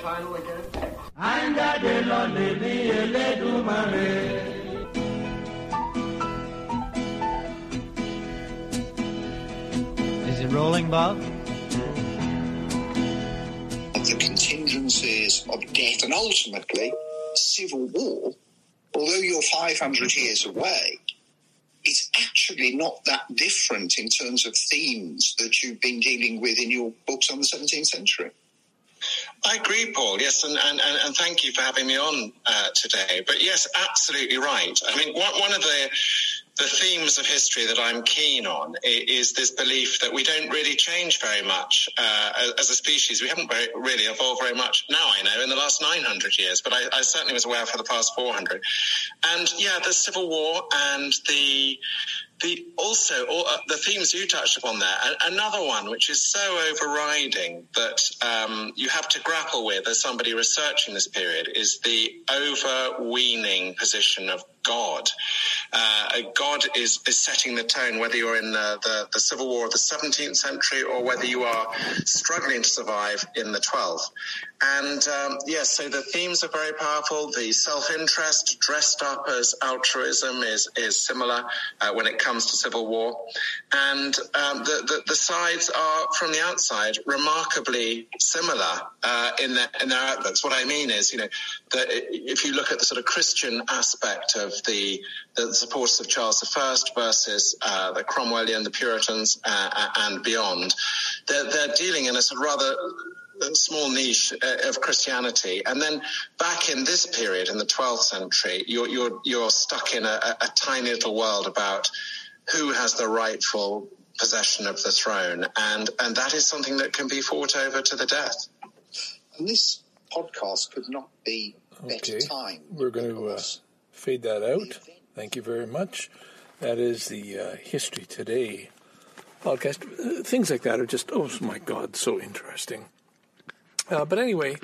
song title again? Is it rolling, Bob? the contingencies of death and ultimately civil war, although you're 500 years away, it's actually not that different in terms of themes that you've been dealing with in your books on the 17th century. I agree, Paul. Yes, and, and, and, thank you for having me on uh, today. But yes, absolutely right. I mean, one, one of the the themes of history that I'm keen on is this belief that we don't really change very much uh, as a species. We haven't very, really evolved very much now, I know, in the last 900 years, but I, I certainly was aware for the past 400. And yeah, the Civil War and the the also all, uh, the themes you touched upon there. Another one which is so overriding that um, you have to grapple with as somebody researching this period is the overweening position of God. Uh, God is, is setting the tone, whether you're in the, the, the, Civil War of the 17th century or whether you are struggling to survive in the 12th. And um, yes, so the themes are very powerful. The self-interest dressed up as altruism is is similar uh, when it comes to civil war, and um, the, the, the sides are from the outside remarkably similar uh, in their in their outlooks. What I mean is, you know, that if you look at the sort of Christian aspect of the the supporters of Charles I versus uh, the Cromwellian, the Puritans, uh, and beyond, they're, they're dealing in a sort of rather small niche uh, of Christianity. And then back in this period, in the 12th century, you're, you're, you're stuck in a, a tiny little world about who has the rightful possession of the throne. And, and that is something that can be fought over to the death. And this podcast could not be better Okay. time. We're going to uh, fade that out. Thank you very much. That is the uh, History Today podcast. Uh, things like that are just, oh my God, so interesting. Uh, but anyway,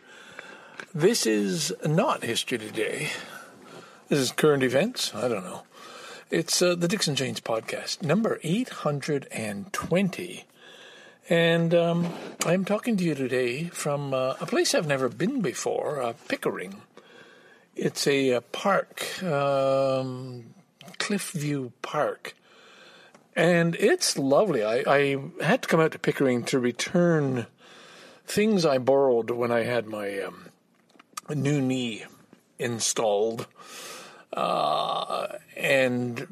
this is not History Today. This is current events. I don't know. It's uh, the Dixon Jeans podcast, number 820. And um, I'm talking to you today from uh, a place I've never been before, uh, Pickering. It's a, uh park, um, Cliffview Park. And it's lovely. I, I had to come out to Pickering to return things I borrowed when I had my um, new knee installed. Uh, and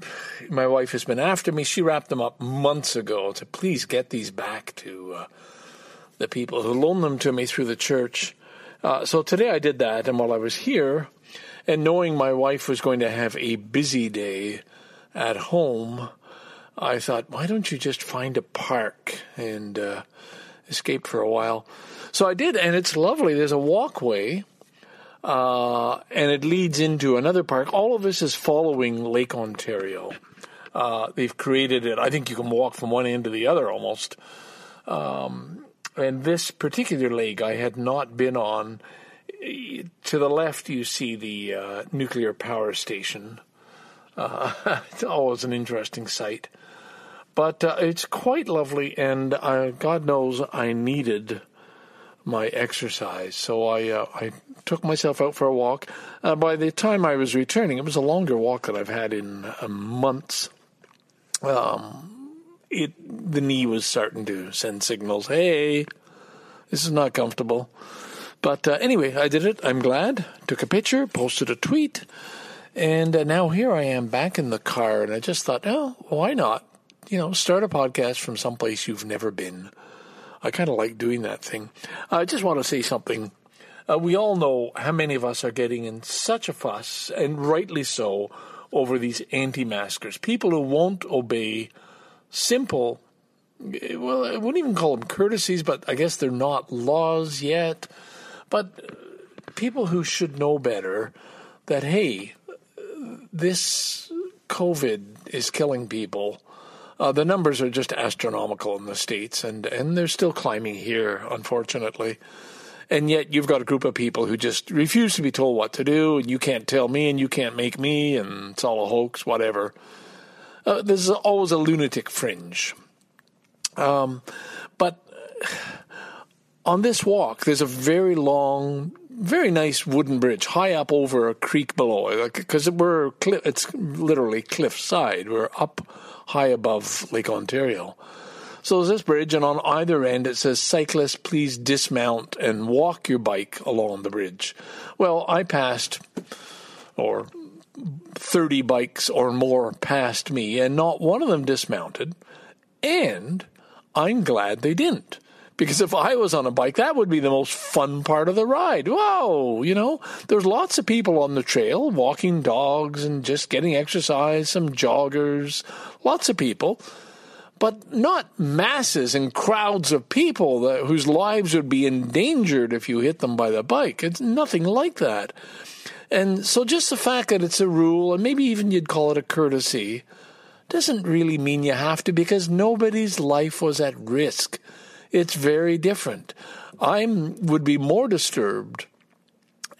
my wife has been after me. She wrapped them up months ago to please get these back to uh, the people who loaned them to me through the church. Uh, so today I did that, and while I was here, and knowing my wife was going to have a busy day at home, I thought, why don't you just find a park and uh, escape for a while? So I did, and it's lovely. There's a walkway, uh, and it leads into another park. All of this is following Lake Ontario. Uh, they've created it. I think you can walk from one end to the other almost. Um, and this particular lake I had not been on. To the left, you see the uh, nuclear power station. Uh, it's always an interesting sight. But uh, it's quite lovely, and uh, God knows I needed my exercise. So I uh, I took myself out for a walk. Uh, by the time I was returning, it was a longer walk that I've had in months. Um, it the knee was starting to send signals. Hey, this is not comfortable. But uh, anyway, I did it. I'm glad. Took a picture, posted a tweet, and uh, now here I am back in the car. And I just thought, oh, why not? You know, start a podcast from someplace you've never been. I kind of like doing that thing. I just want to say something. Uh, we all know how many of us are getting in such a fuss, and rightly so, over these anti-maskers. People who won't obey simple, well, I wouldn't even call them courtesies, but I guess they're not laws yet. But people who should know better that, hey, this COVID is killing people. Uh, the numbers are just astronomical in the States, and, and they're still climbing here, unfortunately. And yet you've got a group of people who just refuse to be told what to do, and you can't tell me, and you can't make me, and it's all a hoax, whatever. Uh, there's always a lunatic fringe. Um, but on this walk, there's a very long, very nice wooden bridge high up over a creek below. Because we're cli- it's literally cliffside. We're up high above Lake Ontario. So there's this bridge, and on either end it says, "Cyclists, please dismount and walk your bike along the bridge." Well, I passed, or 30 bikes or more passed me, and not one of them dismounted. And I'm glad they didn't. Because if I was on a bike, that would be the most fun part of the ride. Whoa, you know, there's lots of people on the trail, walking dogs and just getting exercise, some joggers, lots of people, but not masses and crowds of people that, whose lives would be endangered if you hit them by the bike. It's nothing like that. And so just the fact that it's a rule, and maybe even you'd call it a courtesy, doesn't really mean you have to because nobody's life was at risk. It's very different. I would be more disturbed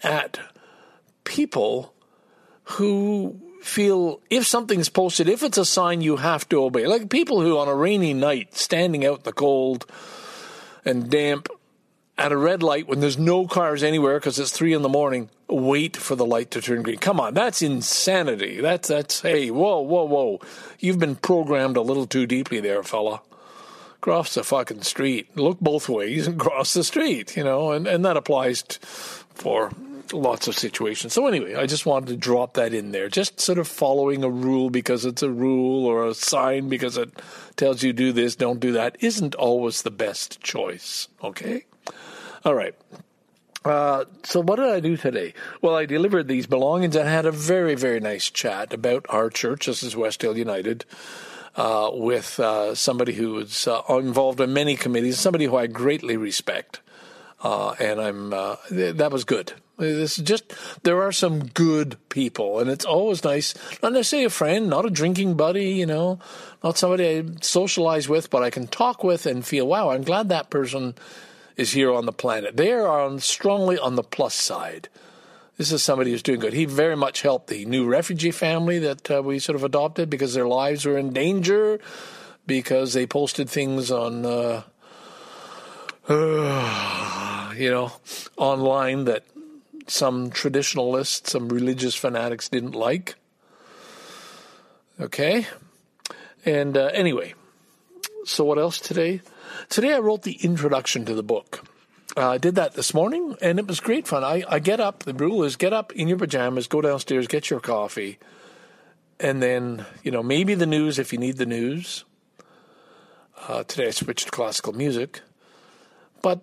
at people who feel if something's posted, if it's a sign you have to obey, like people who on a rainy night standing out in the cold and damp at a red light when there's no cars anywhere because it's three in the morning, wait for the light to turn green. Come on, that's insanity. That's that's hey, whoa, whoa, whoa. You've been programmed a little too deeply there, fella cross the fucking street. Look both ways and cross the street, you know, and, and that applies t- for lots of situations. So anyway, I just wanted to drop that in there. Just sort of following a rule because it's a rule or a sign because it tells you do this, don't do that isn't always the best choice. Okay? All right. Uh, so what did I do today? Well, I delivered these belongings and had a very, very nice chat about our church. This is Westdale United uh, with uh, somebody who is uh, involved in many committees, somebody who I greatly respect. Uh, and I'm uh, th- that was good. This is just there are some good people, and it's always nice. Not necessarily a friend, not a drinking buddy, you know, not somebody I socialize with, but I can talk with and feel, wow, I'm glad that person is here on the planet. They are on, strongly on the plus side this is somebody who's doing good. He very much helped the new refugee family that uh, we sort of adopted because their lives were in danger because they posted things on, uh, uh, you know, online that some traditionalists, some religious fanatics didn't like. Okay. And uh, anyway, so what else today? Today I wrote the introduction to the book. Uh, I did that this morning, and it was great fun. I, I get up. The rule is get up in your pajamas, go downstairs, get your coffee, and then you know maybe the news if you need the news. Uh, today I switched to classical music, but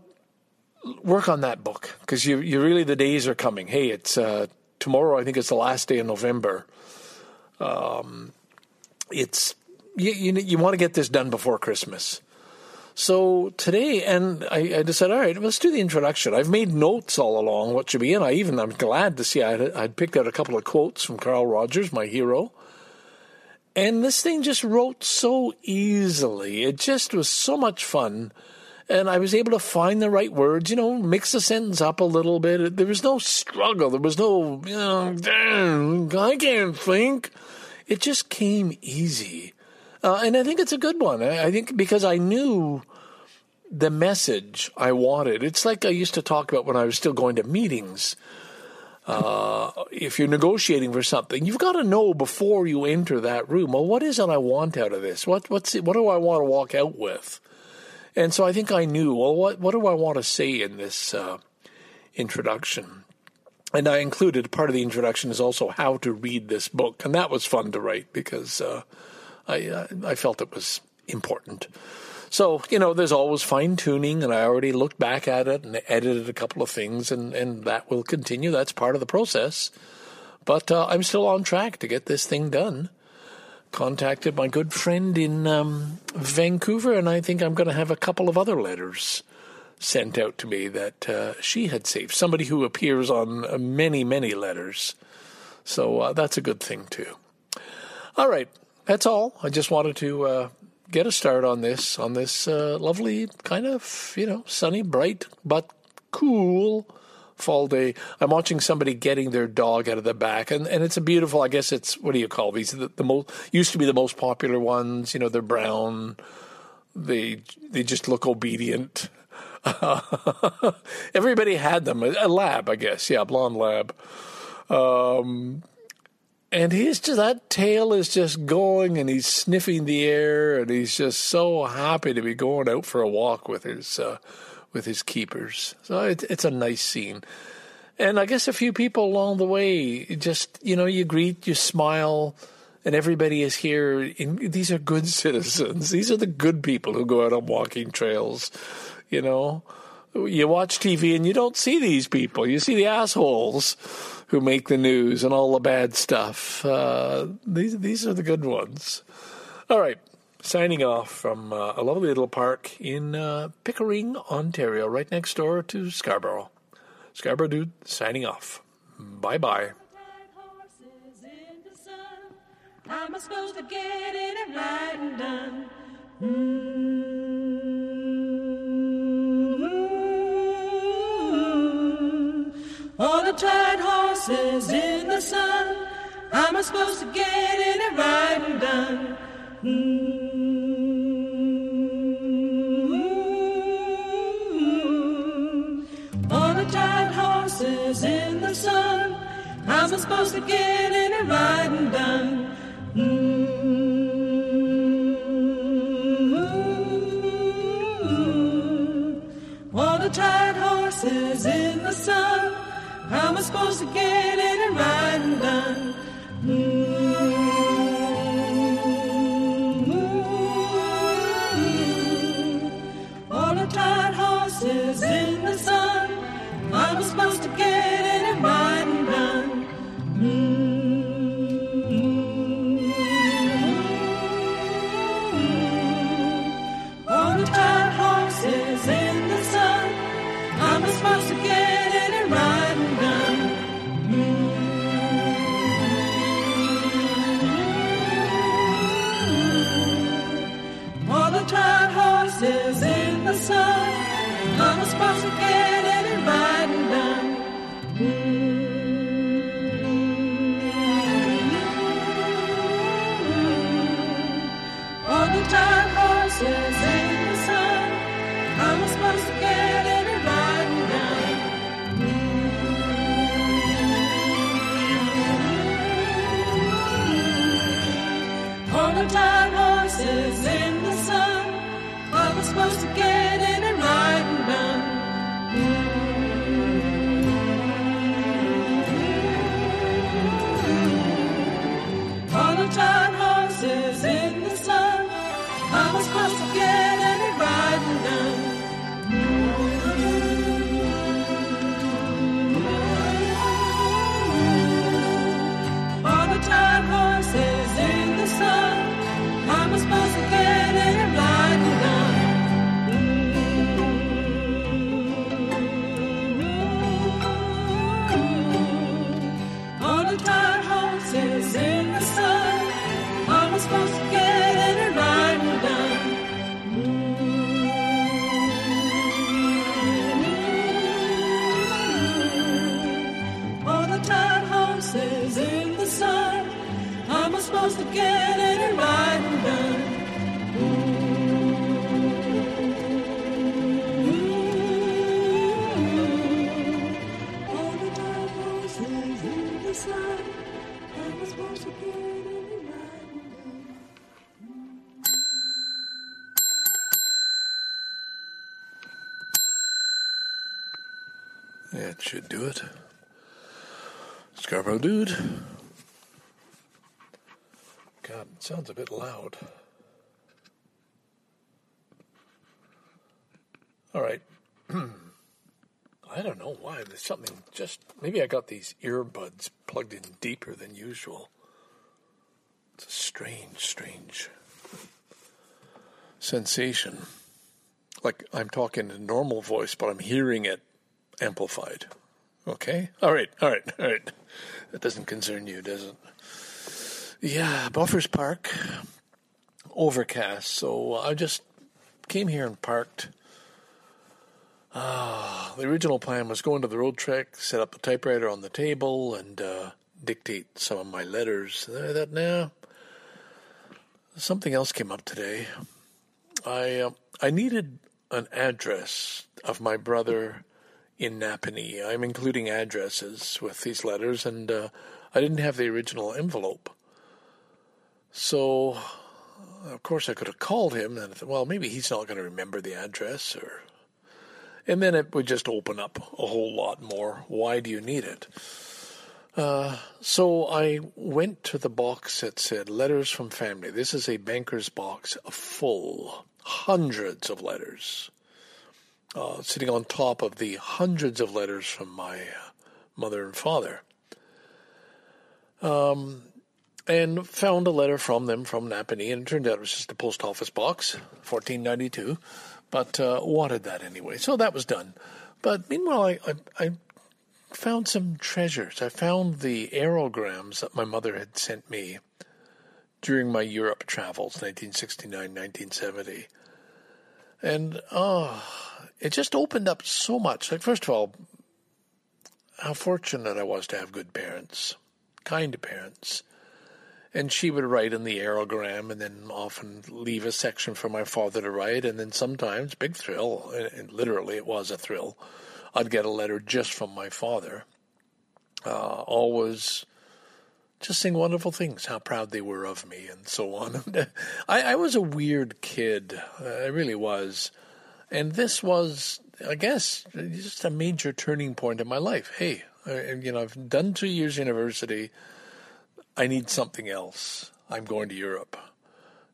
work on that book because you you really the days are coming. Hey, it's uh, tomorrow. I think it's the last day in November. Um, it's you, you you want to get this done before Christmas. So today, and I, I decided, all right, let's do the introduction. I've made notes all along what should be in. I even, I'm glad to see I'd, I'd picked out a couple of quotes from Carl Rogers, my hero. And this thing just wrote so easily. It just was so much fun. And I was able to find the right words, you know, mix the sentence up a little bit. There was no struggle. There was no, you know, I can't think. It just came easy. Uh, and I think it's a good one. I, I think because I knew the message I wanted. It's like I used to talk about when I was still going to meetings. Uh, if you're negotiating for something, you've got to know before you enter that room. Well, what is it I want out of this? What what's it, what do I want to walk out with? And so I think I knew. Well, what what do I want to say in this uh, introduction? And I included part of the introduction is also how to read this book, and that was fun to write because uh, I, uh, I felt it was important. So, you know, there's always fine tuning, and I already looked back at it and edited a couple of things, and, and that will continue. That's part of the process. But uh, I'm still on track to get this thing done. Contacted my good friend in um, Vancouver, and I think I'm going to have a couple of other letters sent out to me that uh, she had saved. Somebody who appears on uh, many, many letters. So uh, that's a good thing, too. All right that's all. I just wanted to uh, get a start on this, on this uh, lovely kind of, you know, sunny, bright, but cool fall day. I'm watching somebody getting their dog out of the back, and, and it's a beautiful. I guess it's what do you call these? The, the most used to be the most popular ones. You know, they're brown. They they just look obedient. everybody had them. A lab, I guess. Yeah, blonde lab. Um, and he's just that tail is just going and he's sniffing the air and he's just so happy to be going out for a walk with his uh, with his keepers. So it, it's a nice scene. And I guess a few people along the way just you know you greet, you smile, and everybody is here. In, these are good citizens. These are the good people who go out on walking trails. You know, you watch TV and you don't see these people. You see the assholes who make the news and all the bad stuff. Uh, these these are the good ones. All right, signing off from uh, a lovely little park in uh, Pickering, Ontario, right next door to Scarborough. Scarborough dude, signing off. Bye bye. How am I supposed to get done? Mm-hmm. All the tired horses in the sun. How am I supposed to get in and done? Mm-hmm. All the tired horses in the sun. How am I supposed to get in and done? Mm-hmm. All the tired horses in. How All Scarborough Dude. God, it sounds a bit loud. All right. I don't know why. There's something just. Maybe I got these earbuds plugged in deeper than usual. It's a strange, strange sensation. Like I'm talking in normal voice, but I'm hearing it amplified. Okay? All right, all right, all right. That doesn't concern you, does it? Yeah, Bluffer's Park, overcast. So I just came here and parked. Ah, the original plan was go into the Roadtrek, set up the typewriter on the table, and uh, dictate some of my letters. I thought, now something else came up today. I uh, I needed an address of my brother in Napanee. I'm including addresses with these letters, and uh, I didn't have the original envelope. So, of course, I could have called him and well, maybe he's not going to remember the address, or, and then it would just open up a whole lot more. Why do you need it? Uh, so I went to the box that said letters from family. This is a banker's box full, hundreds of letters, uh, sitting on top of the hundreds of letters from my mother and father. Um, and found a letter from them from Napanee, and it turned out it was just a post office box, 1492, but uh, wanted that anyway. So that was done. But meanwhile, I, I, I found some treasures. I found the aerograms that my mother had sent me during my Europe travels, 1969, 1970. And, oh, it just opened up so much. Like, first of all, how fortunate I was to have good parents, kind parents. And she would write in the aerogram and then often leave a section for my father to write. And then sometimes, big thrill, and literally it was a thrill, I'd get a letter just from my father. Uh, always just saying wonderful things, how proud they were of me, and so on. I, I was a weird kid. I really was. And this was, I guess, just a major turning point in my life. Hey, I, you know, I've done two years university. I need something else. I'm going to Europe.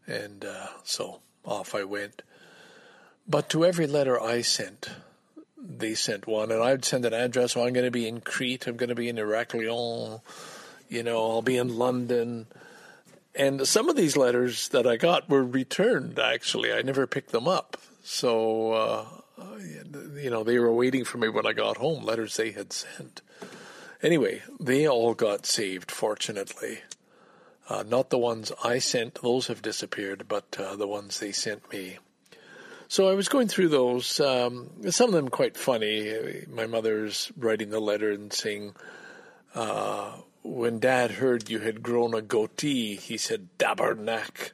And uh, so off I went. But to every letter I sent, they sent one, and I'd send an address. Oh, I'm going to be in Crete. I'm going to be in Heraklion. You know, I'll be in London. And some of these letters that I got were returned, actually. I never picked them up. So, uh, you know, they were waiting for me when I got home, letters they had sent. Anyway, they all got saved, fortunately. Uh, not the ones I sent, those have disappeared, but uh, the ones they sent me. So I was going through those, um, some of them quite funny. My mother's writing the letter and saying, uh, when dad heard you had grown a goatee, he said, Dabernack.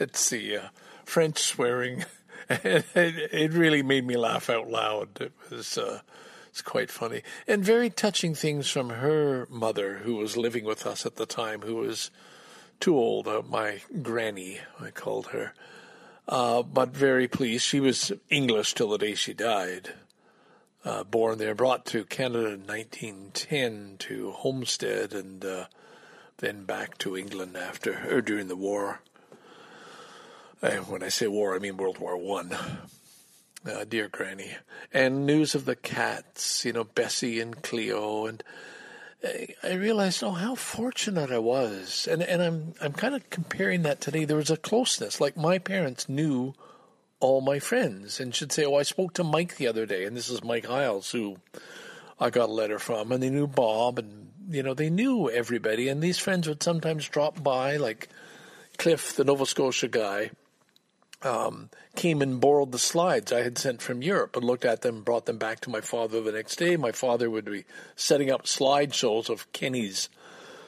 It's the uh, French swearing. it, it, really made me laugh out loud. It was, uh, it's quite funny. And very touching things from her mother, who was living with us at the time, who was too old, uh, my granny, I called her. Uh, but very pleased. She was English till the day she died. Uh, born there, brought to Canada in 1910 to Homestead, and uh, then back to England after or during the war. And when I say war, I mean World War One. Uh, dear Granny, and news of the cats, you know, Bessie and Cleo, and I, I realized, oh, how fortunate I was, and and I'm I'm kind of comparing that today. There was a closeness, like my parents knew all my friends, and should say, oh, I spoke to Mike the other day, and this is Mike Hiles, who I got a letter from, and they knew Bob, and you know, they knew everybody, and these friends would sometimes drop by, like Cliff, the Nova Scotia guy um, came and borrowed the slides I had sent from Europe and looked at them, and brought them back to my father the next day. My father would be setting up slideshows of Kenny's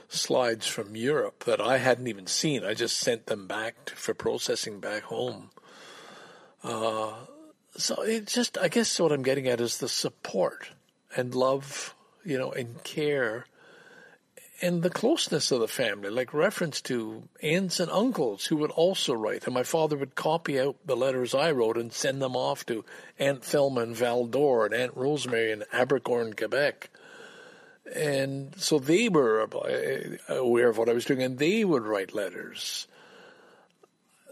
slides from Europe that I hadn't even seen. I just sent them back to, for processing back home. Uh, so it just, I guess what I'm getting at is the support and love, you know, and care and the closeness of the family, like reference to aunts and uncles who would also write. And my father would copy out the letters I wrote and send them off to Aunt Thelma in Val d'Or and Aunt Rosemary in Abercorn, Quebec. And so they were uh, aware of what I was doing, and they would write letters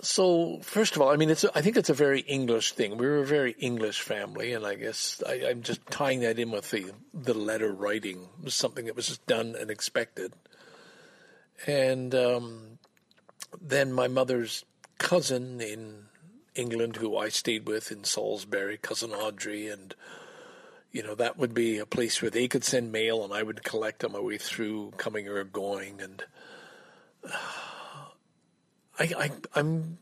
so first of all, I mean, it's I think it's a very English thing. We were a very English family, and I guess I, am just tying that in with the the letter writing it was something that was just done and expected. And um, then my mother's cousin in England, who I stayed with in Salisbury, cousin Audrey, and you know that would be a place where they could send mail, and I would collect on my way through, coming or going, and. Uh, I, I, am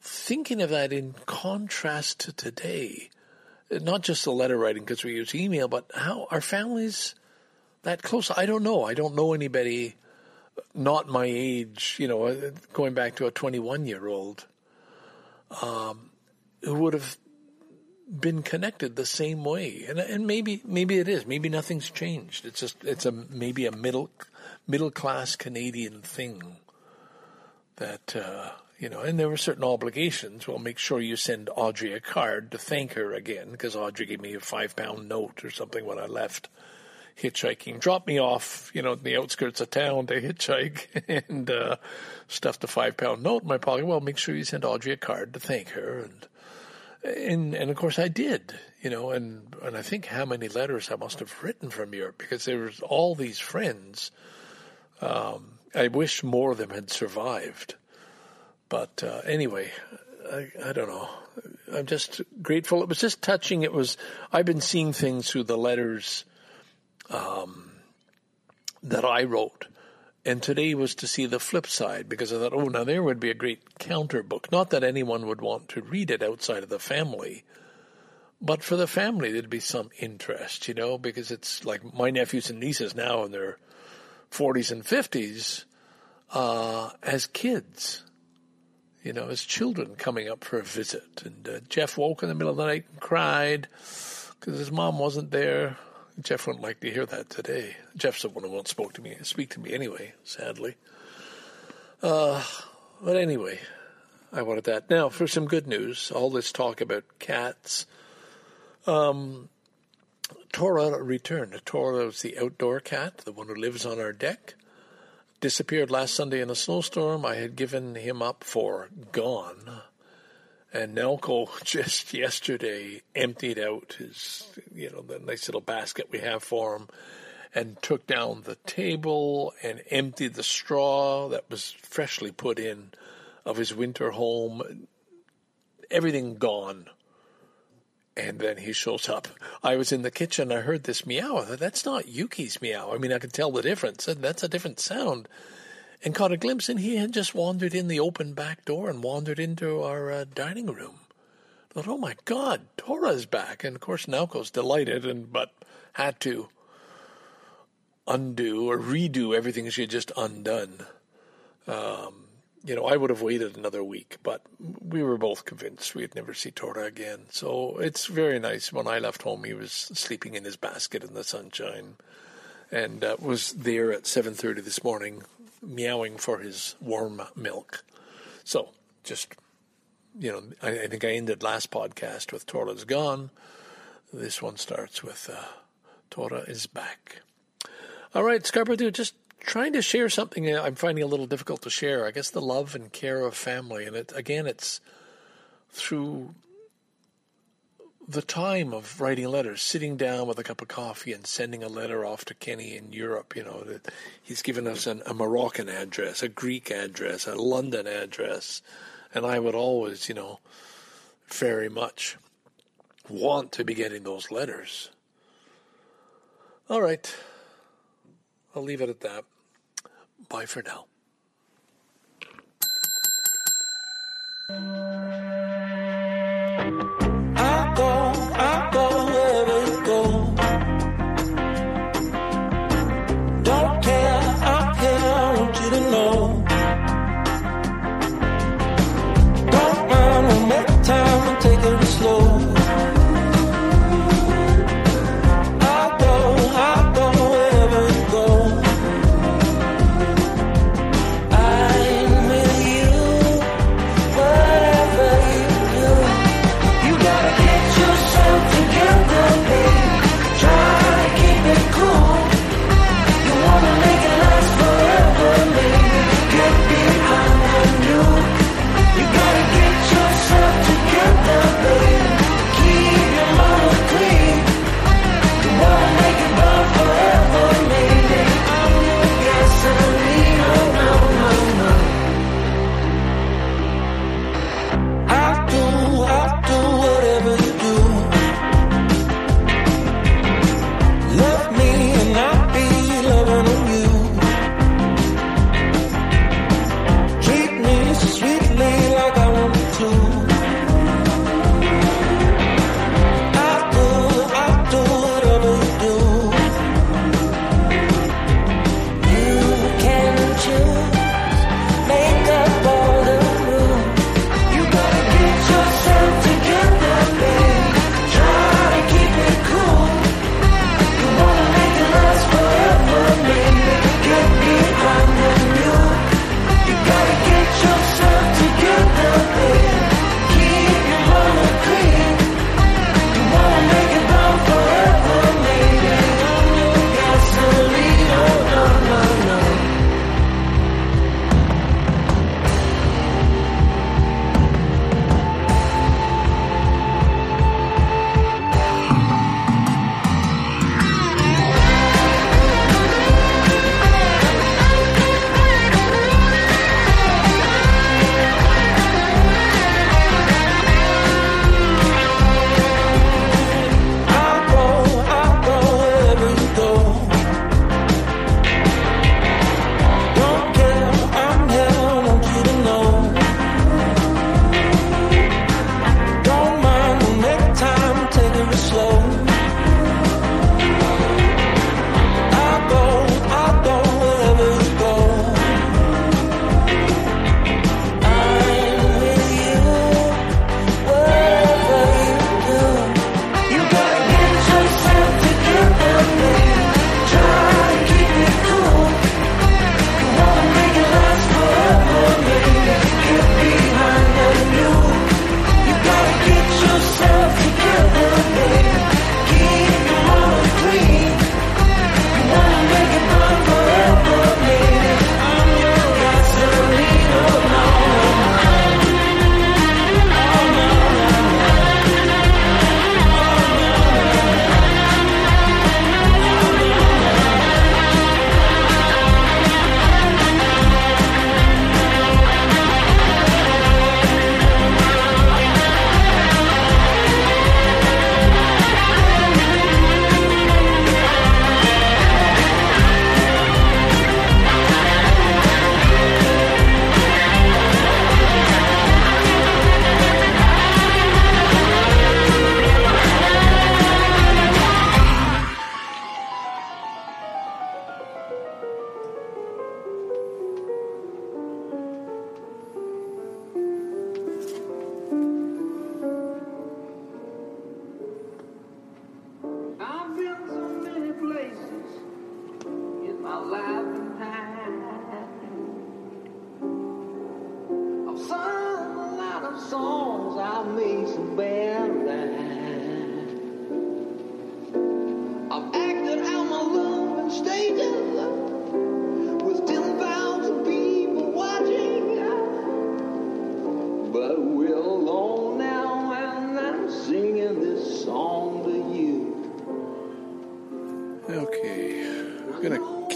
thinking of that in contrast to today. Not just the letter writing because we use email, but how our families that close? I don't know. I don't know anybody not my age, you know, going back to a 21 year old, um, who would have been connected the same way, and and maybe maybe it is. Maybe nothing's changed. It's just it's a maybe a middle middle class Canadian thing that uh, you know. And there were certain obligations. Well, make sure you send Audrey a card to thank her again because Audrey gave me a five pound note or something when I left hitchhiking. Dropped me off, you know, in the outskirts of town to hitchhike and uh, stuffed a five pound note in my pocket. Well, make sure you send Audrey a card to thank her and and and of course I did, you know, and and I think how many letters I must have written from Europe because there was all these friends. Um, I wish more of them had survived, but uh, anyway, I, I don't know. I'm just grateful. It was just touching. It was. I've been seeing things through the letters um, that I wrote and today was to see the flip side because I thought, oh, now there would be a great counter book. Not that anyone would want to read it outside of the family, but for the family, there'd be some interest, you know, because it's like my nephews and nieces now in their 40s and 50s uh, as kids, you know, as children coming up for a visit. And uh, Jeff woke in the middle of the night and cried because his mom wasn't there. Jeff wouldn't like to hear that today. Jeff's the one who won't spoke to me, speak to me anyway, sadly. Uh, but anyway, I wanted that. Now, for some good news, all this talk about cats. Um, Tora returned. Tora was the outdoor cat, the one who lives on our deck. Disappeared last Sunday in a snowstorm. I had given him up for gone. And Naoko just yesterday emptied out his, you know, the nice little basket we have for him and took down the table and emptied the straw that was freshly put in of his winter home. Everything gone. And then he shows up. I was in the kitchen. I heard this meow. That's not Yuki's meow. I mean, I could tell the difference. That's a different sound and caught a glimpse, and he had just wandered in the open back door and wandered into our uh, dining room. I thought, oh my God, Tora's back, and of course Naoko's delighted, and but had to undo or redo everything she had just undone. Um, you know, I would have waited another week, but we were both convinced we'd never see Tora again. So it's very nice. When I left home, he was sleeping in his basket in the sunshine, and uh, was there at seven thirty this morning meowing for his warm milk. So just, you know, I, I think I ended last podcast with Tora's gone. This one starts with uh, Tora is back. All right, Scarborough, just trying to share something I'm finding a little difficult to share. I guess the love and care of family. And it, again, it's through the time of writing letters, sitting down with a cup of coffee and sending a letter off to Kenny in Europe, you know, that he's given us an, a Moroccan address, a Greek address, a London address, and I would always, you know, very much want to be getting those letters. All right, I'll leave it at that. Bye for now. I go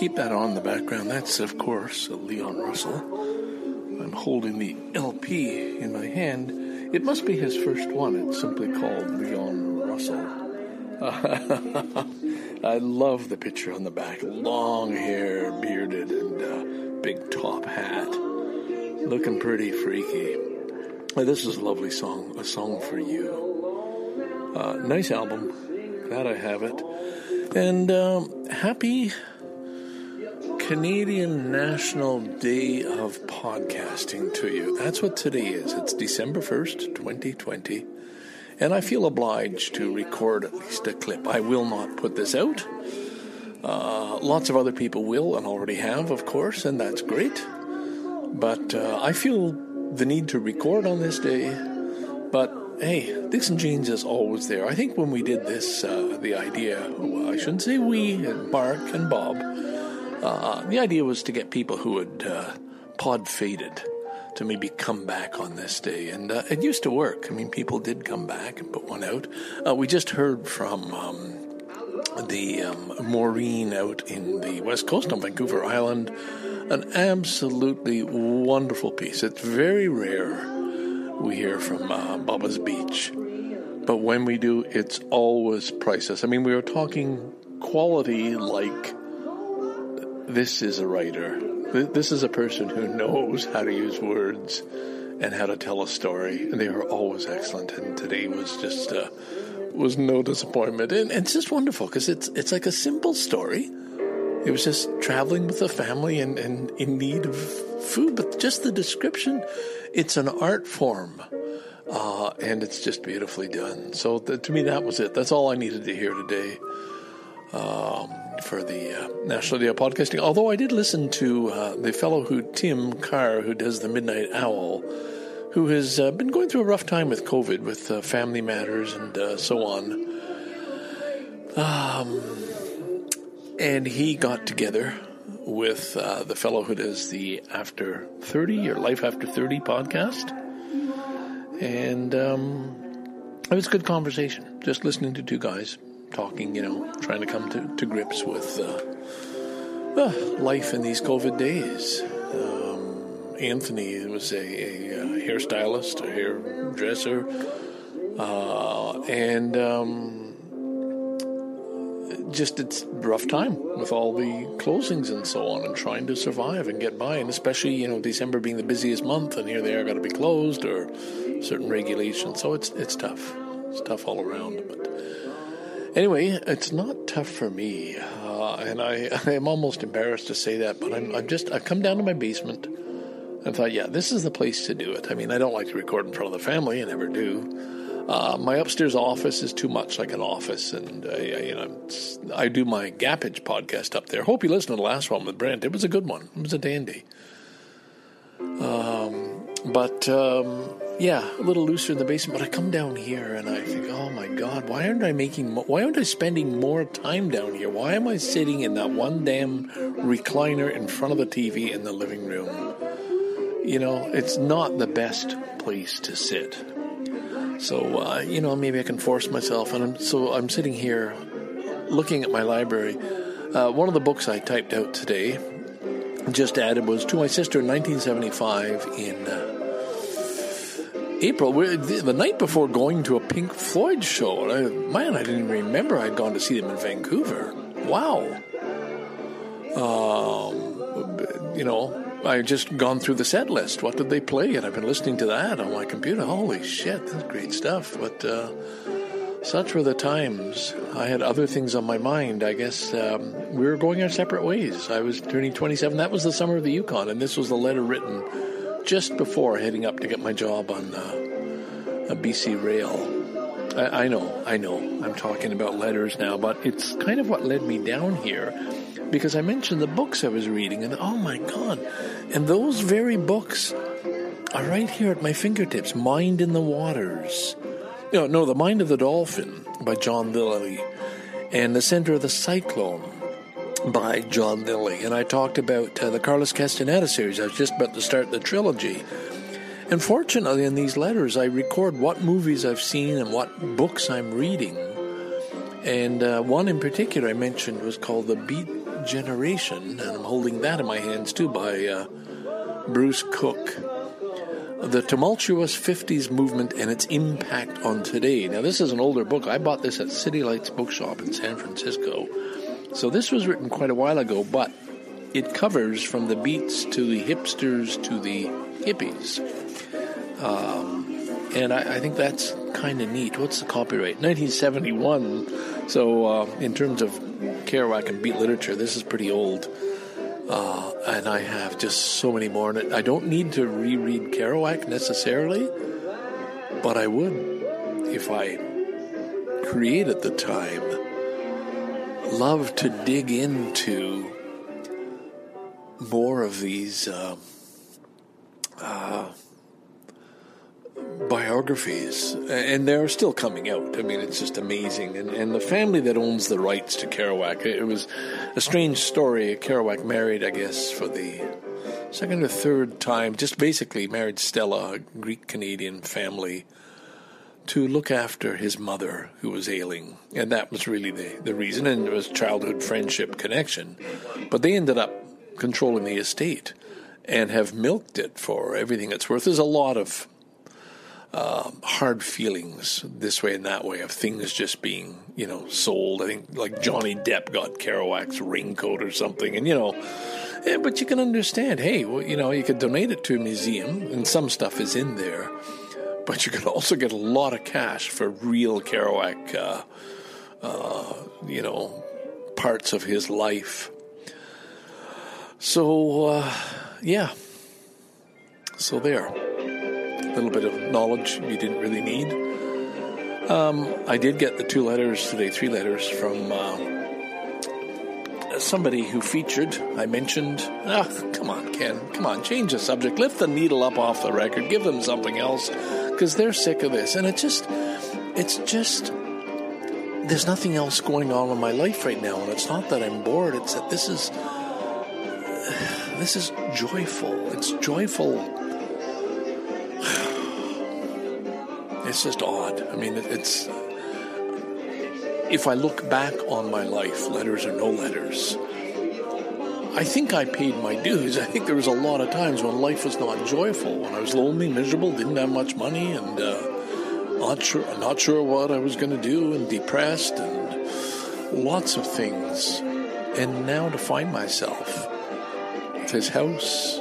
keep that on in the background. That's, of course, Leon Russell. I'm holding the LP in my hand. It must be his first one. It's simply called Leon Russell. I love the picture on the back. Long hair, bearded, and uh, big top hat. Looking pretty freaky. This is a lovely song, a song for you. Uh, nice album. Glad I have it. And um, happy Canadian National Day of Podcasting to you. That's what today is. It's December 1st, 2020. And I feel obliged to record at least a clip. I will not put this out. Uh, lots of other people will and already have, of course, and that's great. But uh, I feel the need to record on this day. But hey, Dixon Jeans is always there. I think when we did this, uh, the idea, well, I shouldn't say we, Mark and Bob, uh, the idea was to get people who had uh, pod faded to maybe come back on this day. And uh, it used to work. I mean, people did come back and put one out. Uh, we just heard from um, the um, Maureen out in the west coast on Vancouver Island. An absolutely wonderful piece. It's very rare we hear from uh, Bubba's Beach. But when we do, it's always priceless. I mean, we were talking quality like this is a writer. This is a person who knows how to use words and how to tell a story. And they are always excellent. And today was just uh, was no disappointment. And, and it's just wonderful because it's it's like a simple story. It was just traveling with a family and, and in need of food, but just the description, it's an art form. Uh, and it's just beautifully done. So th- to me, that was it. That's all I needed to hear today. Um, for the uh, National Day of Podcasting. Although I did listen to uh, the fellow who, Tim Carr, who does the Midnight Owl, who has uh, been going through a rough time with COVID, with uh, family matters and uh, so on. Um, and he got together with uh, the fellow who does the After 30 or Life After 30 podcast. And um, it was a good conversation, just listening to two guys talking, you know, trying to come to, to grips with uh, uh, life in these COVID days. Um, Anthony was a, a, a, hairstylist, a hairdresser, uh, and um, just it's rough time with all the closings and so on, and trying to survive and get by, and especially you know December being the busiest month, and here they are going to be closed or certain regulations, so it's it's tough. It's tough all around, but Anyway, it's not tough for me, uh, and I, I am almost embarrassed to say that, but I'm, I'm just I've come down to my basement and thought, yeah, this is the place to do it. I mean, I don't like to record in front of the family, I never do. Uh, my upstairs office is too much like an office, and uh, you know, I do my Gappage podcast up there. Hope you listened to the last one with Brent. It was a good one. It was a dandy. Um, but um, yeah, a little looser in the basement. But I come down here and I think, oh my God, why aren't I making? Why aren't I spending more time down here? Why am I sitting in that one damn recliner in front of the TV in the living room? You know, it's not the best place to sit. So uh, you know, maybe I can force myself. And I'm, so I'm sitting here, looking at my library. Uh, one of the books I typed out today just added was to my sister in 1975 in uh, April, the night before going to a Pink Floyd show. I, man, I didn't even remember I'd gone to see them in Vancouver. Wow. Um, you know, I just gone through the set list. What did they play? And I've been listening to that on my computer. Holy shit, that's great stuff. But uh, such were the times. I had other things on my mind. I guess um, we were going our separate ways. I was turning 27. That was the summer of the Yukon, and this was the letter written just before heading up to get my job on uh, BC Rail. I, I know, I know. I'm talking about letters now, but it's kind of what led me down here because I mentioned the books I was reading, and oh my God, and those very books are right here at my fingertips Mind in the Waters no, no, The Mind of the Dolphin by John Lilly and The Center of the Cyclone by John Lilly. And I talked about uh, the Carlos Castaneda series. I was just about to start the trilogy. And fortunately, in these letters, I record what movies I've seen and what books I'm reading. And uh, one in particular I mentioned was called The Beat Generation, and I'm holding that in my hands too by uh, Bruce Cook. The Tumultuous 50s Movement and Its Impact on Today. Now, this is an older book. I bought this at City Lights Bookshop in San Francisco. So, this was written quite a while ago, but it covers from the beats to the hipsters to the hippies. Um, and I, I, think that's kind of neat. What's the copyright? 1971. So, uh, in terms of Kerouac and beat literature, this is pretty old. Uh, and I have just so many more in it. I don't need to reread Kerouac necessarily, but I would if I created the time. Love to dig into more of these uh, uh, biographies, and they're still coming out. I mean, it's just amazing. And, and the family that owns the rights to Kerouac, it was a strange story. Kerouac married, I guess, for the second or third time, just basically married Stella, a Greek Canadian family, to look after his mother who was ailing. And that was really the, the reason. And it was childhood friendship connection. But they ended up controlling the estate and have milked it for everything it's worth. There's a lot of uh, hard feelings this way and that way of things just being, you know, sold. I think like Johnny Depp got Kerouac's raincoat or something, and you know, yeah, but you can understand. Hey, well, you know, you could donate it to a museum, and some stuff is in there, but you could also get a lot of cash for real Kerouac, uh, uh, you know, parts of his life. So, uh, yeah. So there. A little bit of knowledge you didn't really need. Um, I did get the two letters today, three letters from uh, somebody who featured. I mentioned, ah, come on, Ken, come on, change the subject, lift the needle up off the record, give them something else, because they're sick of this. And it just, it's just, there's nothing else going on in my life right now, and it's not that I'm bored. It's that this is this is joyful. It's joyful. It's just odd. I mean, it's. If I look back on my life, letters or no letters, I think I paid my dues. I think there was a lot of times when life was not joyful, when I was lonely, miserable, didn't have much money, and uh, not sure, not sure what I was going to do, and depressed, and lots of things. And now to find myself with his house,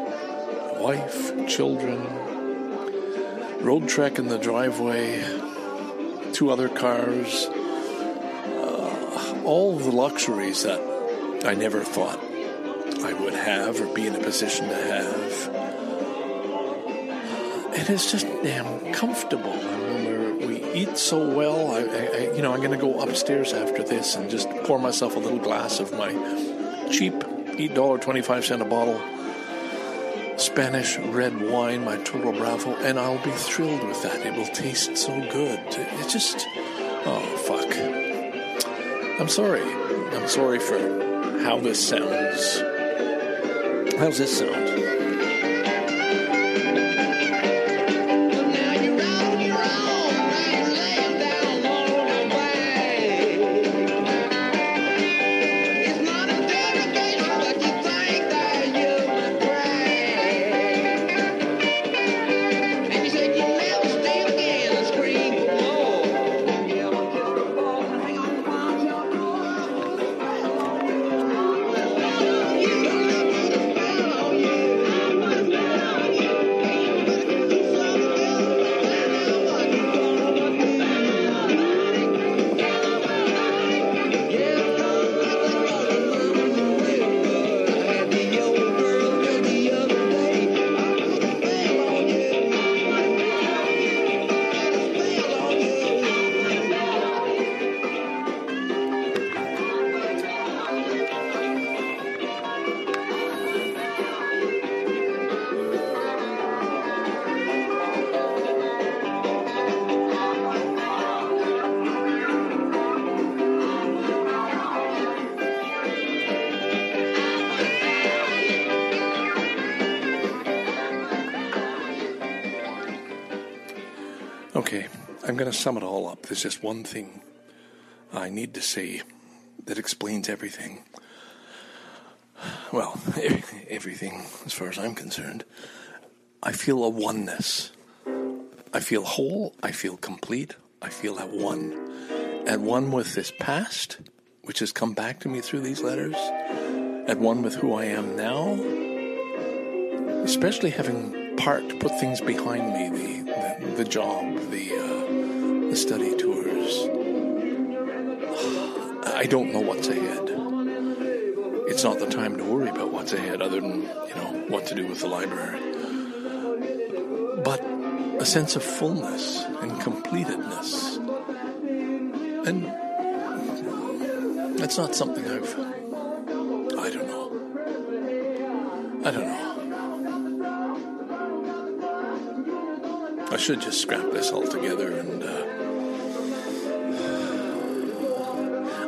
wife, children, Roadtrek in the driveway, two other cars, uh, all the luxuries that I never thought I would have or be in a position to have. And it's just damn comfortable. And we eat so well, I, I, you know, I'm going to go upstairs after this and just pour myself a little glass of my cheap $8.25 a bottle Spanish red wine, my Toro Bravo, and I'll be thrilled with that. It will taste so good. It just, oh, fuck. I'm sorry. I'm sorry for how this sounds. How's this sound? Going to sum it all up. There's just one thing I need to say that explains everything. well, everything as far as I'm concerned. I feel a oneness. I feel whole. I feel complete. I feel at one. At one with this past, which has come back to me through these letters. At one with who I am now. Especially having part put things behind me the, the, the job, the, uh, the study tours. I don't know what's ahead. It's not the time to worry about what's ahead, other than, you know, what to do with the library. But a sense of fullness and completedness. And that's not something I've. I don't know. I don't know. I should just scrap this altogether and. Uh,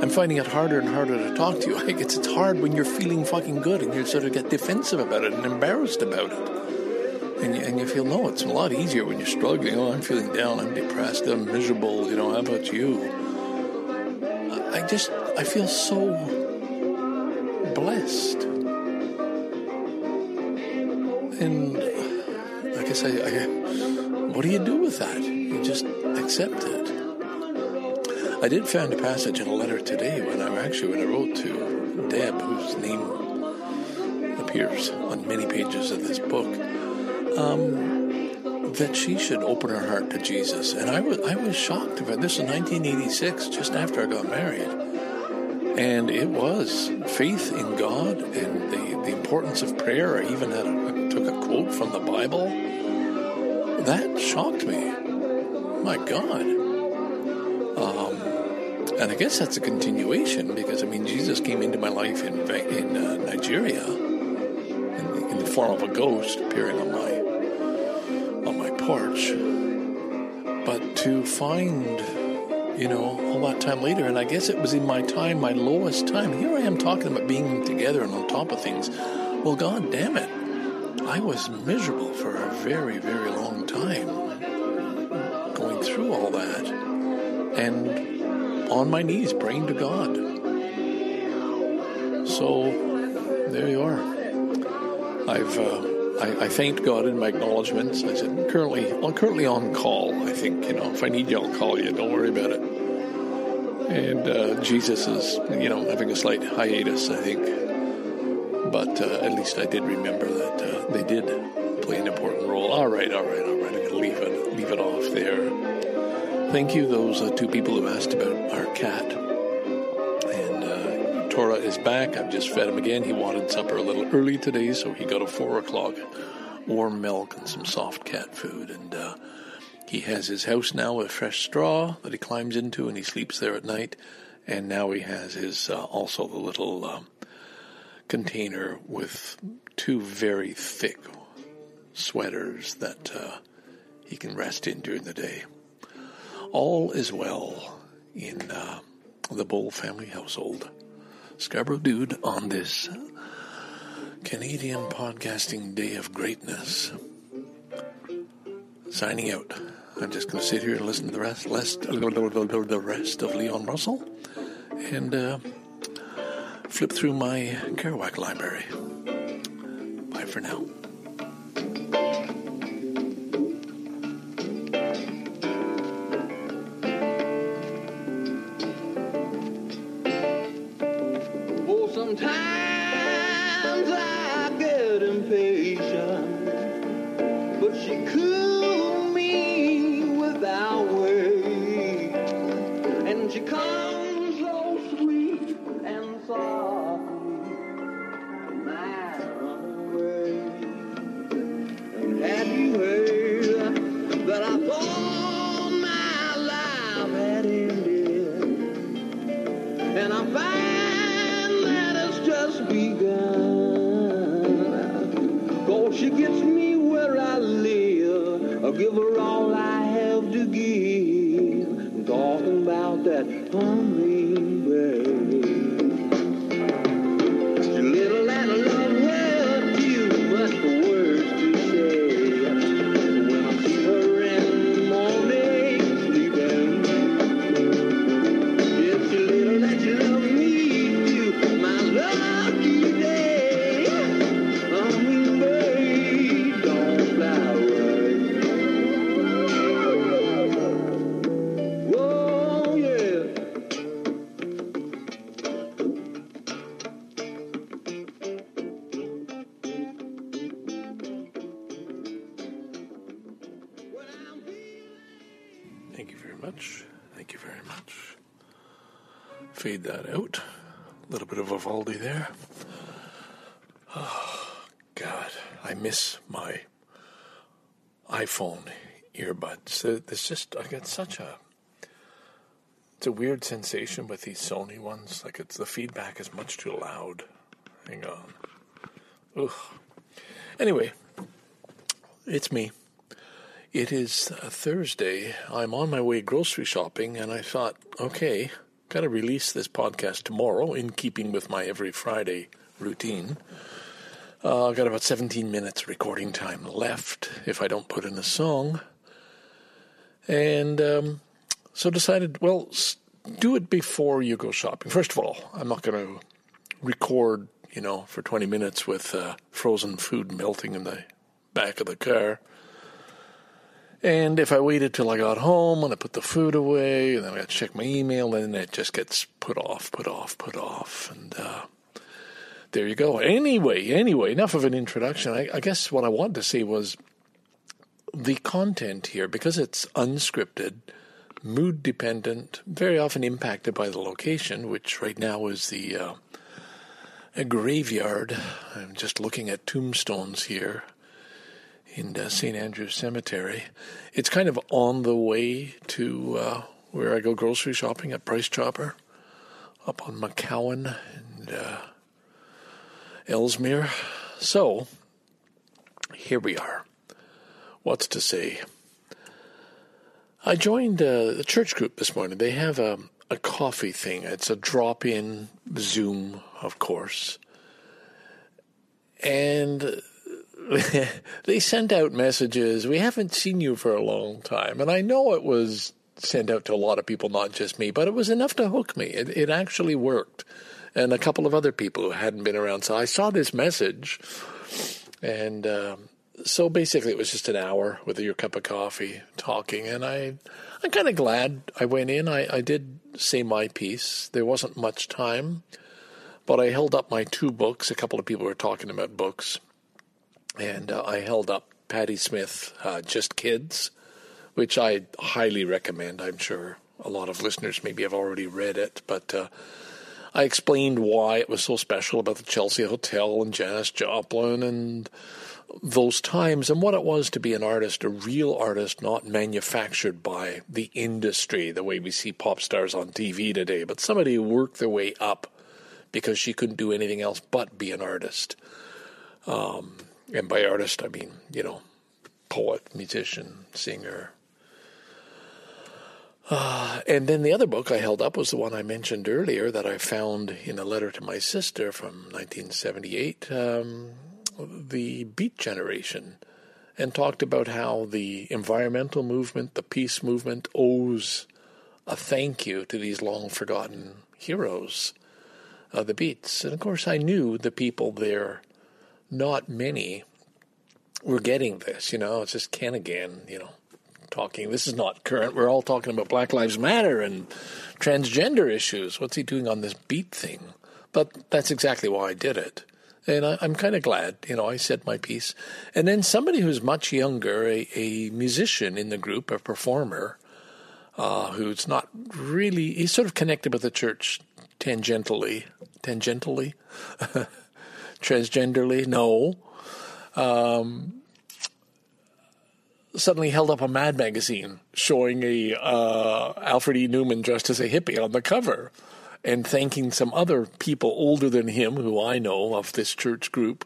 I'm finding it harder and harder to talk to you. I guess it's hard when you're feeling fucking good and you sort of get defensive about it and embarrassed about it. And you, and you feel, no, it's a lot easier when you're struggling. Oh, I'm feeling down, I'm depressed, I'm miserable, you know, how about you? I just, I feel so blessed. And I guess I what do you do with that? You just accept it. I did find a passage in a letter today when I actually when I wrote to Deb, whose name appears on many pages of this book, um, that she should open her heart to Jesus. And I was I was shocked about this in 1986, just after I got married, and it was faith in God and the, the importance of prayer. I even had a, took a quote from the Bible. That shocked me. My God. And I guess that's a continuation because I mean Jesus came into my life in in uh, Nigeria in the, in the, form of a ghost appearing on my on my porch. But to find, you know, all that time later, and I guess it was in my time, my lowest time. Here I am talking about being together and on top of things. Well, God damn it, I was miserable for a very very long time, going through all that, and on my knees praying to God. So there you are. I've uh, I, I, thanked God in my acknowledgments. I said, currently, I'm currently on call. I think you know if I need you, I'll call you. Don't worry about it. And uh, Jesus is you know having a slight hiatus, I think. But uh, at least I did remember that uh, they did play an important role. All right, all right, all right. I'm going to leave it leave it off there. Thank you, those uh, two people who asked about cat. And uh, Tora is back. I've just fed him again. He wanted supper a little early today, so he got a four o'clock warm milk and some soft cat food. And uh, he has his house now with fresh straw that he climbs into, and he sleeps there at night. And now he has his uh, also the little um, container with two very thick sweaters that uh, he can rest in during the day all is well in uh, the Bull family household. Scarborough Dude on this Canadian podcasting day of greatness. Signing out. I'm just going to sit here and listen to the rest, rest the rest of Leon Russell and uh, flip through my Kerouac library. Bye for now. Thank you very much. Thank you very much. Fade that out. A little bit of Vivaldi there. Oh, God, I miss my iPhone earbuds. It's just, I get such a, it's a weird sensation with these Sony ones. Like it's, the feedback is much too loud. Hang on. Ugh. Anyway, it's me. It is a Thursday. I'm on my way grocery shopping, and I thought, okay, got to release this podcast tomorrow in keeping with my every Friday routine. Uh, I've got about 17 minutes recording time left if I don't put in a song. And um, so decided, well, do it before you go shopping. First of all, I'm not going to record, you know, for 20 minutes with uh, frozen food melting in the back of the car. And if I waited till I got home and I put the food away, and then I got to check my email, then it just gets put off, put off, put off. And uh, there you go. Anyway, anyway, enough of an introduction. I, I guess what I wanted to say was the content here, because it's unscripted, mood dependent, very often impacted by the location, which right now is the uh, a graveyard. I'm just looking at tombstones here in uh, St. Andrew's Cemetery. It's kind of on the way to uh, where I go grocery shopping at Price Chopper up on McCowan and uh, Ellesmere. So, here we are. What's to say? I joined uh, the church group this morning. They have a, a coffee thing. It's a drop in Zoom, of course. And they sent out messages. We haven't seen you for a long time. And I know it was sent out to a lot of people, not just me, but it was enough to hook me. It, it actually worked. And a couple of other people who hadn't been around. So I saw this message. And um, so basically, it was just an hour with your cup of coffee talking. And I, I'm kind of glad I went in. I, I did say my piece. There wasn't much time. But I held up my two books. A couple of people were talking about books and uh, I held up Patti Smith, uh, Just Kids, which I highly recommend. I'm sure a lot of listeners maybe have already read it, but uh, I explained why it was so special about the Chelsea Hotel and Janis Joplin and those times and what it was to be an artist, a real artist, not manufactured by the industry the way we see pop stars on TV today, but somebody who worked their way up because she couldn't do anything else but be an artist. Um, and by artist, I mean, you know, poet, musician, singer. Uh, and then the other book I held up was the one I mentioned earlier that I found in a letter to my sister from 1978, um, The Beat Generation, and talked about how the environmental movement, the peace movement, owes a thank you to these long forgotten heroes of the Beats. And of course, I knew the people there not many were getting this. You know, it's just Ken again, you know, talking. This is not current. We're all talking about Black Lives Matter and transgender issues. What's he doing on this beat thing? But that's exactly why I did it. And I, am kind of glad, you know, I said my piece. And then somebody who's much younger, a, a musician in the group, a performer, uh, who's not really, he's sort of connected with the church tangentially. Tangentially? transgenderly, no. Um, suddenly held up a Mad magazine showing a uh, Alfred E. Neuman dressed as a hippie on the cover, and thanking some other people older than him, who I know of this church group,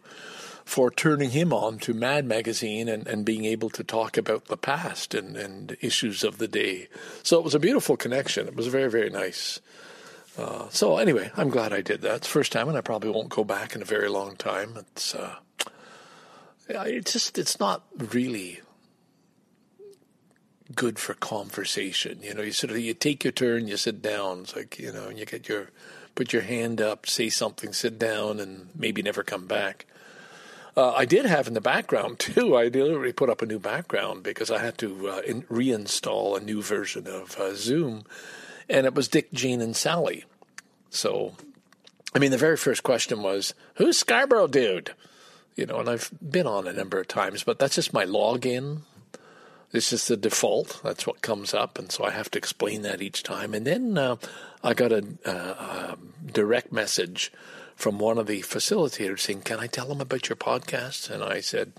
for turning him on to Mad magazine and, and being able to talk about the past and, and issues of the day. So it was a beautiful connection. It was very, very nice. Uh, so anyway, I'm glad I did that. It's first time, and I probably won't go back in a very long time. It's uh, it's just it's not really good for conversation. You know, you sort of you take your turn, you sit down. It's like you know, and you get your put your hand up, say something, sit down, and maybe never come back. Uh, I did have in the background too. I deliberately put up a new background because I had to uh, in, reinstall a new version of uh, Zoom and it was Dick, Jane, and Sally. So, I mean, the very first question was, "Who's Scarborough dude?" You know, and I've been on a number of times, but that's just my login. This is the default. That's what comes up, and so I have to explain that each time. And then uh, I got a, uh, a, direct message from one of the facilitators saying, "Can I tell them about your podcast?" And I said,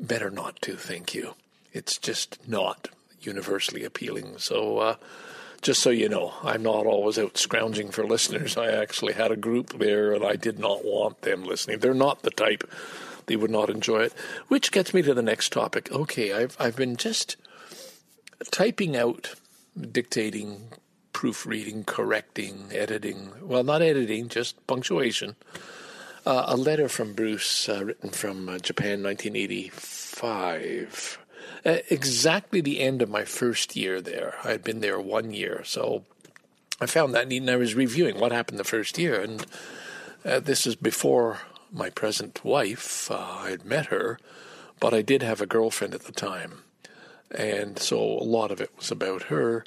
"Better not to, thank you. It's just not universally appealing." So. Uh, just so you know, I'm not always out scrounging for listeners. I actually had a group there and I did not want them listening. They're not the type they would not enjoy it. Which gets me to the next topic. Okay, I've I've been just typing out, dictating, proofreading, correcting, editing. Well, not editing, just punctuation. Uh, a letter from Bruce, uh, written from uh, Japan, 1985. Uh, exactly the end of my first year there. I had been there one year, so I found that neat, and I was reviewing what happened the first year, and uh, this is before my present wife. Uh, I had met her, but I did have a girlfriend at the time. And so a lot of it was about her.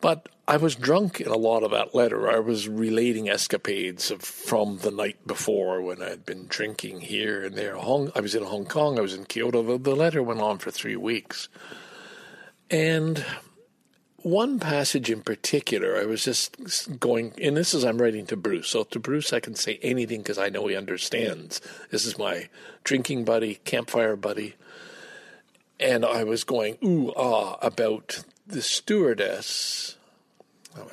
But I was drunk in a lot of that letter. I was relating escapades of, from the night before when I had been drinking here and there. Hong, I was in Hong Kong, I was in Kyoto. The, the letter went on for three weeks. And one passage in particular, I was just going, and this is I'm writing to Bruce. So to Bruce, I can say anything because I know he understands. This is my drinking buddy, campfire buddy. And I was going, ooh, ah, about the stewardess,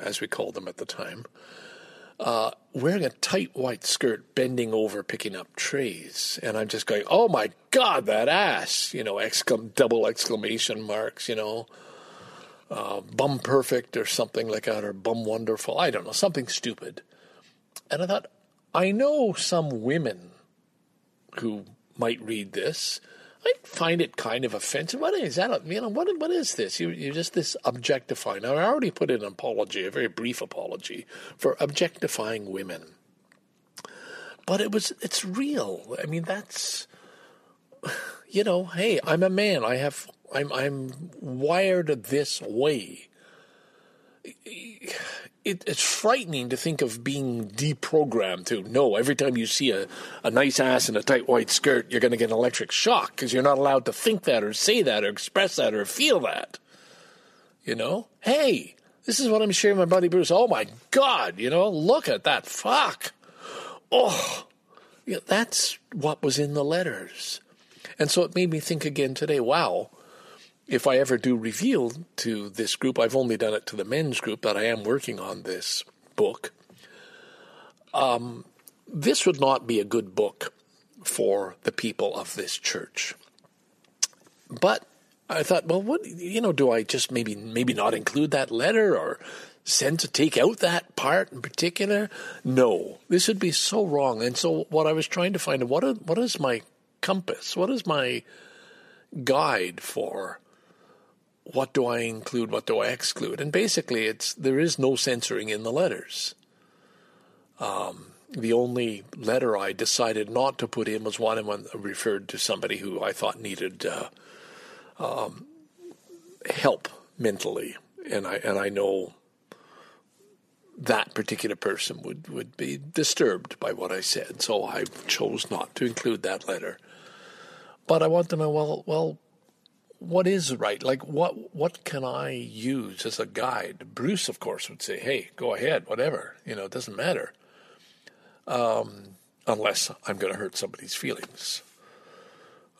as we called them at the time, uh, wearing a tight white skirt, bending over, picking up trays. And I'm just going, oh my God, that ass, you know, exclam- double exclamation marks, you know uh, bum perfect or something like that, or bum wonderful. I don't know, something stupid. And I thought, I know some women who might read this. I find it kind of offensive. What is that? You know, what what is this? You you're just this objectifying. Now, I already put in an apology, a very brief apology for objectifying women. But it was it's real. I mean, that's you know, hey, I'm a man. I have I'm I'm wired this way. It, it's frightening to think of being deprogrammed to no. Every time you see a, a nice ass in a tight white skirt, you're going to get an electric shock because you're not allowed to think that or say that or express that or feel that. You know, hey, this is what I'm sharing my buddy Bruce. Oh my God, you know, look at that fuck. Oh, yeah, that's what was in the letters. And so it made me think again today, wow, if I ever do reveal to this group, I've only done it to the men's group that I am working on this book. Um, this would not be a good book for the people of this church. But I thought, well, what you know, do I just maybe maybe not include that letter or send to take out that part in particular? No, this would be so wrong. And so, what I was trying to find what what is my compass? What is my guide for what do I include, what do I exclude? And basically, it's there is no censoring in the letters. Um, the only letter I decided not to put in was one I referred to somebody who I thought needed uh, um, help mentally, and I and I know that particular person would, would be disturbed by what I said, so I chose not to include that letter. But I want to know, well, well, what is right? Like what what can I use as a guide? Bruce, of course, would say, "Hey, go ahead, whatever. You know, it doesn't matter." Um, unless I'm going to hurt somebody's feelings.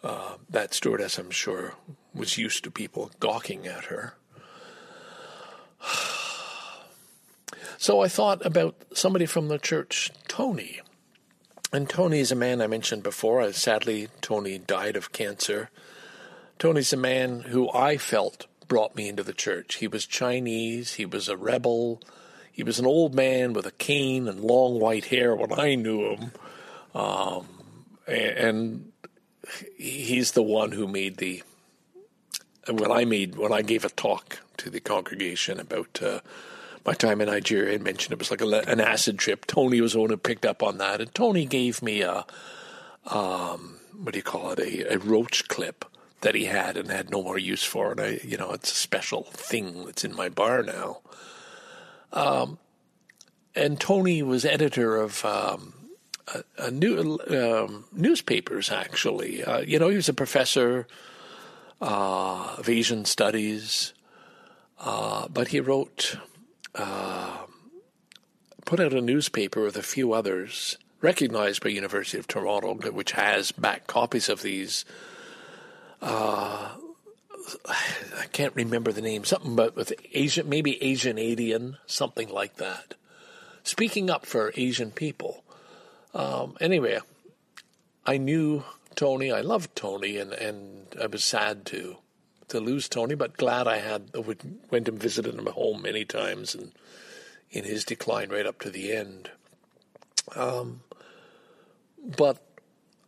Uh, that stewardess, I'm sure, was used to people gawking at her. so I thought about somebody from the church, Tony. And Tony is a man I mentioned before. Sadly, Tony died of cancer Tony's a man who I felt brought me into the church. He was Chinese, he was a rebel, he was an old man with a cane and long white hair when I knew him. Um, and he's the one who made the when I made when I gave a talk to the congregation about uh, my time in Nigeria, I mentioned it was like a, an acid trip. Tony was the one who picked up on that, and Tony gave me a um, what do you call it a, a roach clip that he had and had no more use for. And I, you know, it's a special thing that's in my bar now. Um, and Tony was editor of um, a, a new um, newspapers. Actually, uh, you know, he was a professor uh, of Asian studies. Uh, but he wrote, uh, put out a newspaper with a few others, recognized by University of Toronto, which has back copies of these. Uh, I can't remember the name. Something but with Asian, maybe Asian Adian, something like that. Speaking up for Asian people. Um, anyway, I knew Tony. I loved Tony, and, and I was sad to to lose Tony, but glad I had went and visited him at home many times, and in his decline right up to the end. Um, but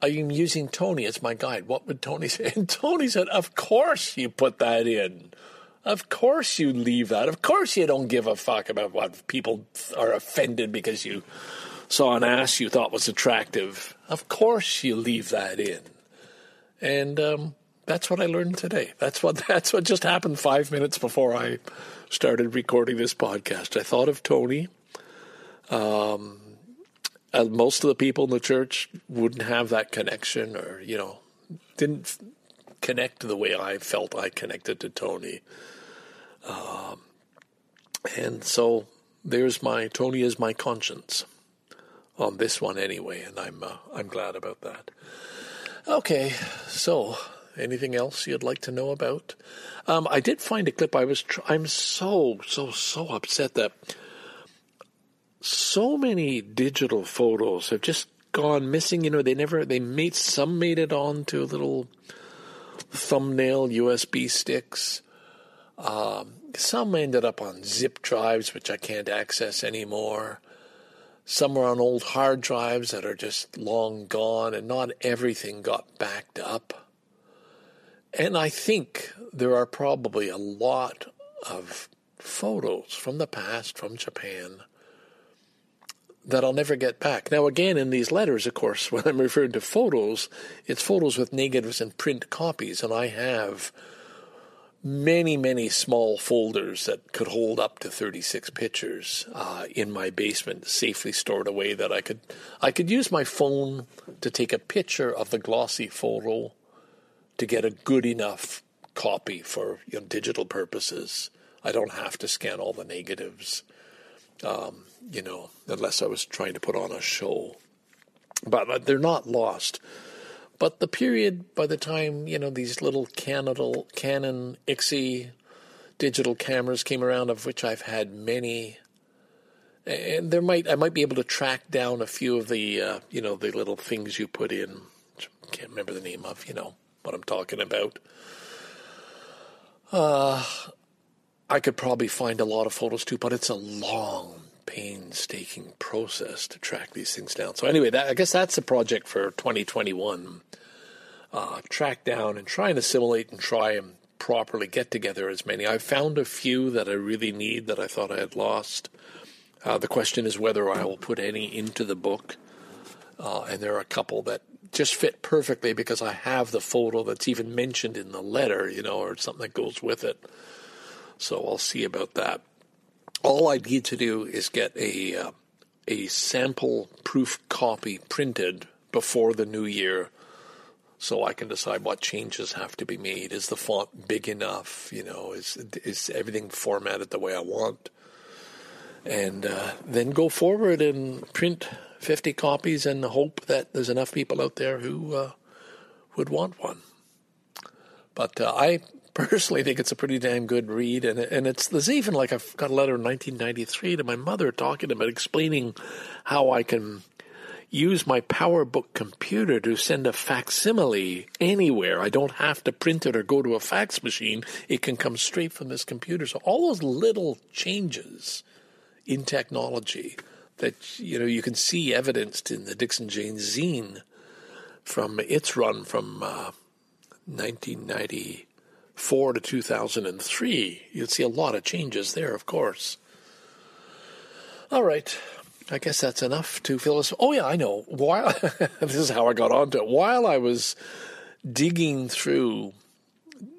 I'm using Tony as my guide. What would Tony say? And Tony said, Of course you put that in. Of course you leave that. Of course you don't give a fuck about what people are offended because you saw an ass you thought was attractive. Of course you leave that in. And um, that's what I learned today. That's what that's what just happened five minutes before I started recording this podcast. I thought of Tony. Um, most of the people in the church wouldn't have that connection, or you know, didn't connect the way I felt I connected to Tony. Um, and so there's my Tony is my conscience on this one anyway, and I'm uh, I'm glad about that. Okay, so anything else you'd like to know about? Um, I did find a clip. I was tr- I'm so so so upset that so many digital photos have just gone missing. You know, they never they made some made it onto little thumbnail USB sticks. Um, some ended up on zip drives, which I can't access anymore. Some are on old hard drives that are just long gone, and not everything got backed up. And I think there are probably a lot of photos from the past from Japan that I'll never get back. Now, again, in these letters, of course, when I'm referring to photos, it's photos with negatives and print copies, and I have many, many small folders that could hold up to 36 pictures uh, in my basement, safely stored away that I could I could use my phone to take a picture of the glossy photo to get a good enough copy for you know, digital purposes. I don't have to scan all the negatives, um, you know, unless I was trying to put on a show. But they're not lost. But the period by the time you know these little Canon, Canon IXY digital cameras came around, of which I've had many, and there might I might be able to track down a few of the uh, you know the little things you put in. Can't remember the name of you know what I'm talking about. Uh, I could probably find a lot of photos too, but it's a long, painstaking process to track these things down. So anyway, that, I guess that's a project for 2021. Uh, track down and try and assimilate and try and properly get together as many. I've found a few that I really need that I thought I had lost. Uh, the question is whether I will put any into the book. Uh, and there are a couple that just fit perfectly because I have the photo that's even mentioned in the letter, you know, or something that goes with it. So I'll see about that. All I need to do is get a uh, a sample proof copy printed before the new year so I can decide what changes have to be made. Is the font big enough? You know, is is everything formatted the way I want? And uh, then go forward and print 50 copies and hope that there's enough people out there who uh, would want one. But uh, I personally think it's a pretty damn good read, and and it's there's even like I've got a letter in 1993 to my mother talking about explaining how I can use my PowerBook computer to send a facsimile anywhere. I don't have to print it or go to a fax machine. It can come straight from this computer. So all those little changes in technology that you know you can see evidenced in the Dixon Jeans zine from its run from uh, 1994 to 2003. You'll see a lot of changes there, of course. All right. I guess that's enough to fill us. Oh yeah, I know. While this is how I got onto it. While I was digging through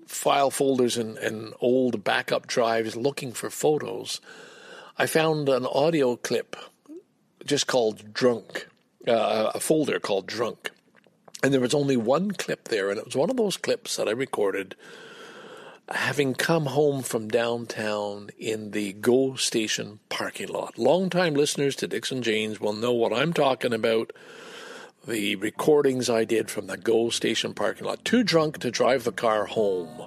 file folders and, and old backup drives looking for photos, I found an audio clip just called Drunk, uh, a folder called Drunk. And there was only one clip there, and it was one of those clips that I recorded having come home from downtown in the GO station parking lot. Longtime listeners to Dixon Jeans will know what I'm talking about. The recordings I did from the GO station parking lot. Too drunk to drive the car home.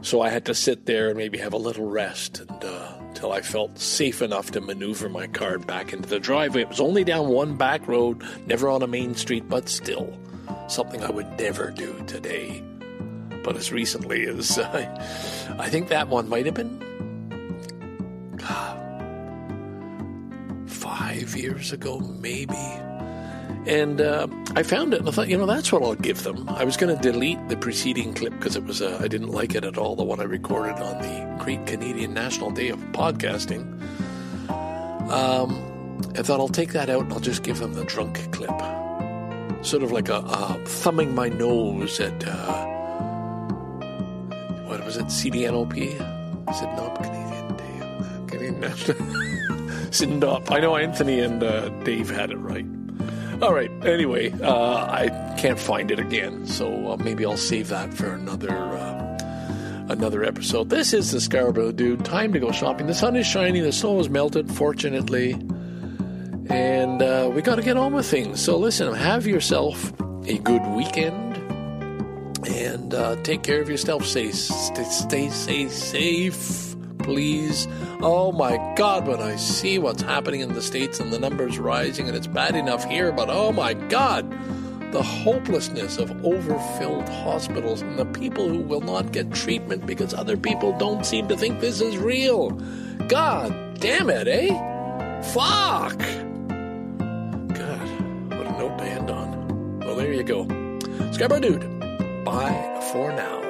So I had to sit there and maybe have a little rest uh, until I felt safe enough to maneuver my car back into the driveway. It was only down one back road, never on a main street, but still something I would never do today but as recently as uh, I think that one might have been five years ago, maybe. And uh, I found it, and I thought, you know, that's what I'll give them. I was going to delete the preceding clip because it was uh, I didn't like it at all. The one I recorded on the Great Canadian National Day of Podcasting. Um, I thought I'll take that out and I'll just give them the drunk clip, sort of like a, a thumbing my nose at uh, what was it, CDNOP? Not Canadian Day? Canadian National. SINDOP. I know Anthony and uh, Dave had it right. All right. Anyway, uh, I can't find it again, so uh, maybe I'll save that for another uh, another episode. This is the Scarborough Dude. Time to go shopping. The sun is shining. The snow has melted, fortunately, and uh, we got to get on with things. So listen, have yourself a good weekend and uh, take care of yourself. Stay, stay, stay, stay safe, please. Oh my God, when I see what's happening in the States and the numbers rising, and it's bad enough here, but oh my God, the hopelessness of overfilled hospitals and the people who will not get treatment because other people don't seem to think this is real. God damn it, eh? Fuck! God, what a note to end on. Well, there you go. Scarborough Dude. Bye for now.